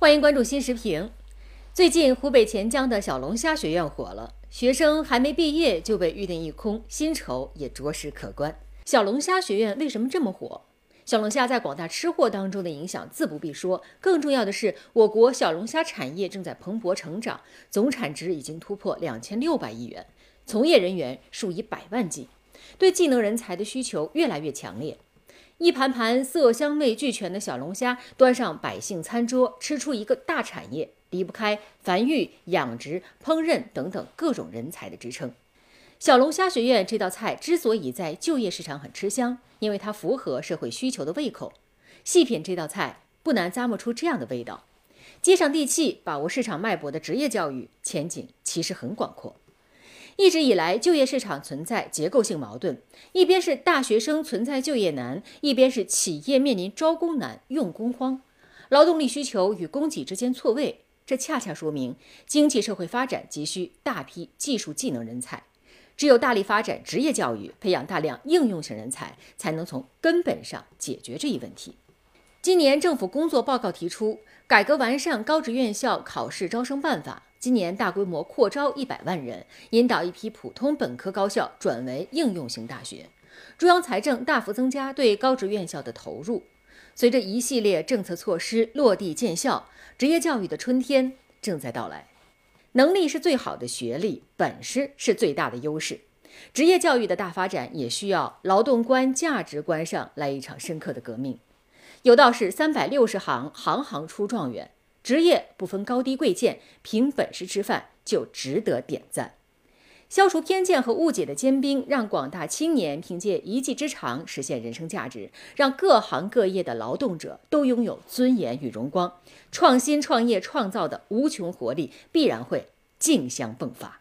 欢迎关注新时评。最近湖北潜江的小龙虾学院火了，学生还没毕业就被预定一空，薪酬也着实可观。小龙虾学院为什么这么火？小龙虾在广大吃货当中的影响自不必说，更重要的是，我国小龙虾产业正在蓬勃成长，总产值已经突破两千六百亿元，从业人员数以百万计，对技能人才的需求越来越强烈。一盘盘色香味俱全的小龙虾端上百姓餐桌，吃出一个大产业，离不开繁育、养殖、烹饪等等各种人才的支撑。小龙虾学院这道菜之所以在就业市场很吃香，因为它符合社会需求的胃口。细品这道菜，不难咂摸出这样的味道：接上地气，把握市场脉搏的职业教育前景其实很广阔。一直以来，就业市场存在结构性矛盾，一边是大学生存在就业难，一边是企业面临招工难、用工荒，劳动力需求与供给之间错位，这恰恰说明经济社会发展急需大批技术技能人才。只有大力发展职业教育，培养大量应用型人才，才能从根本上解决这一问题。今年政府工作报告提出，改革完善高职院校考试招生办法。今年大规模扩招一百万人，引导一批普通本科高校转为应用型大学。中央财政大幅增加对高职院校的投入。随着一系列政策措施落地见效，职业教育的春天正在到来。能力是最好的学历，本事是最大的优势。职业教育的大发展也需要劳动观、价值观上来一场深刻的革命。有道是三百六十行，行行出状元。职业不分高低贵贱，凭本事吃饭就值得点赞。消除偏见和误解的坚冰，让广大青年凭借一技之长实现人生价值，让各行各业的劳动者都拥有尊严与荣光。创新创业创造的无穷活力必然会竞相迸发。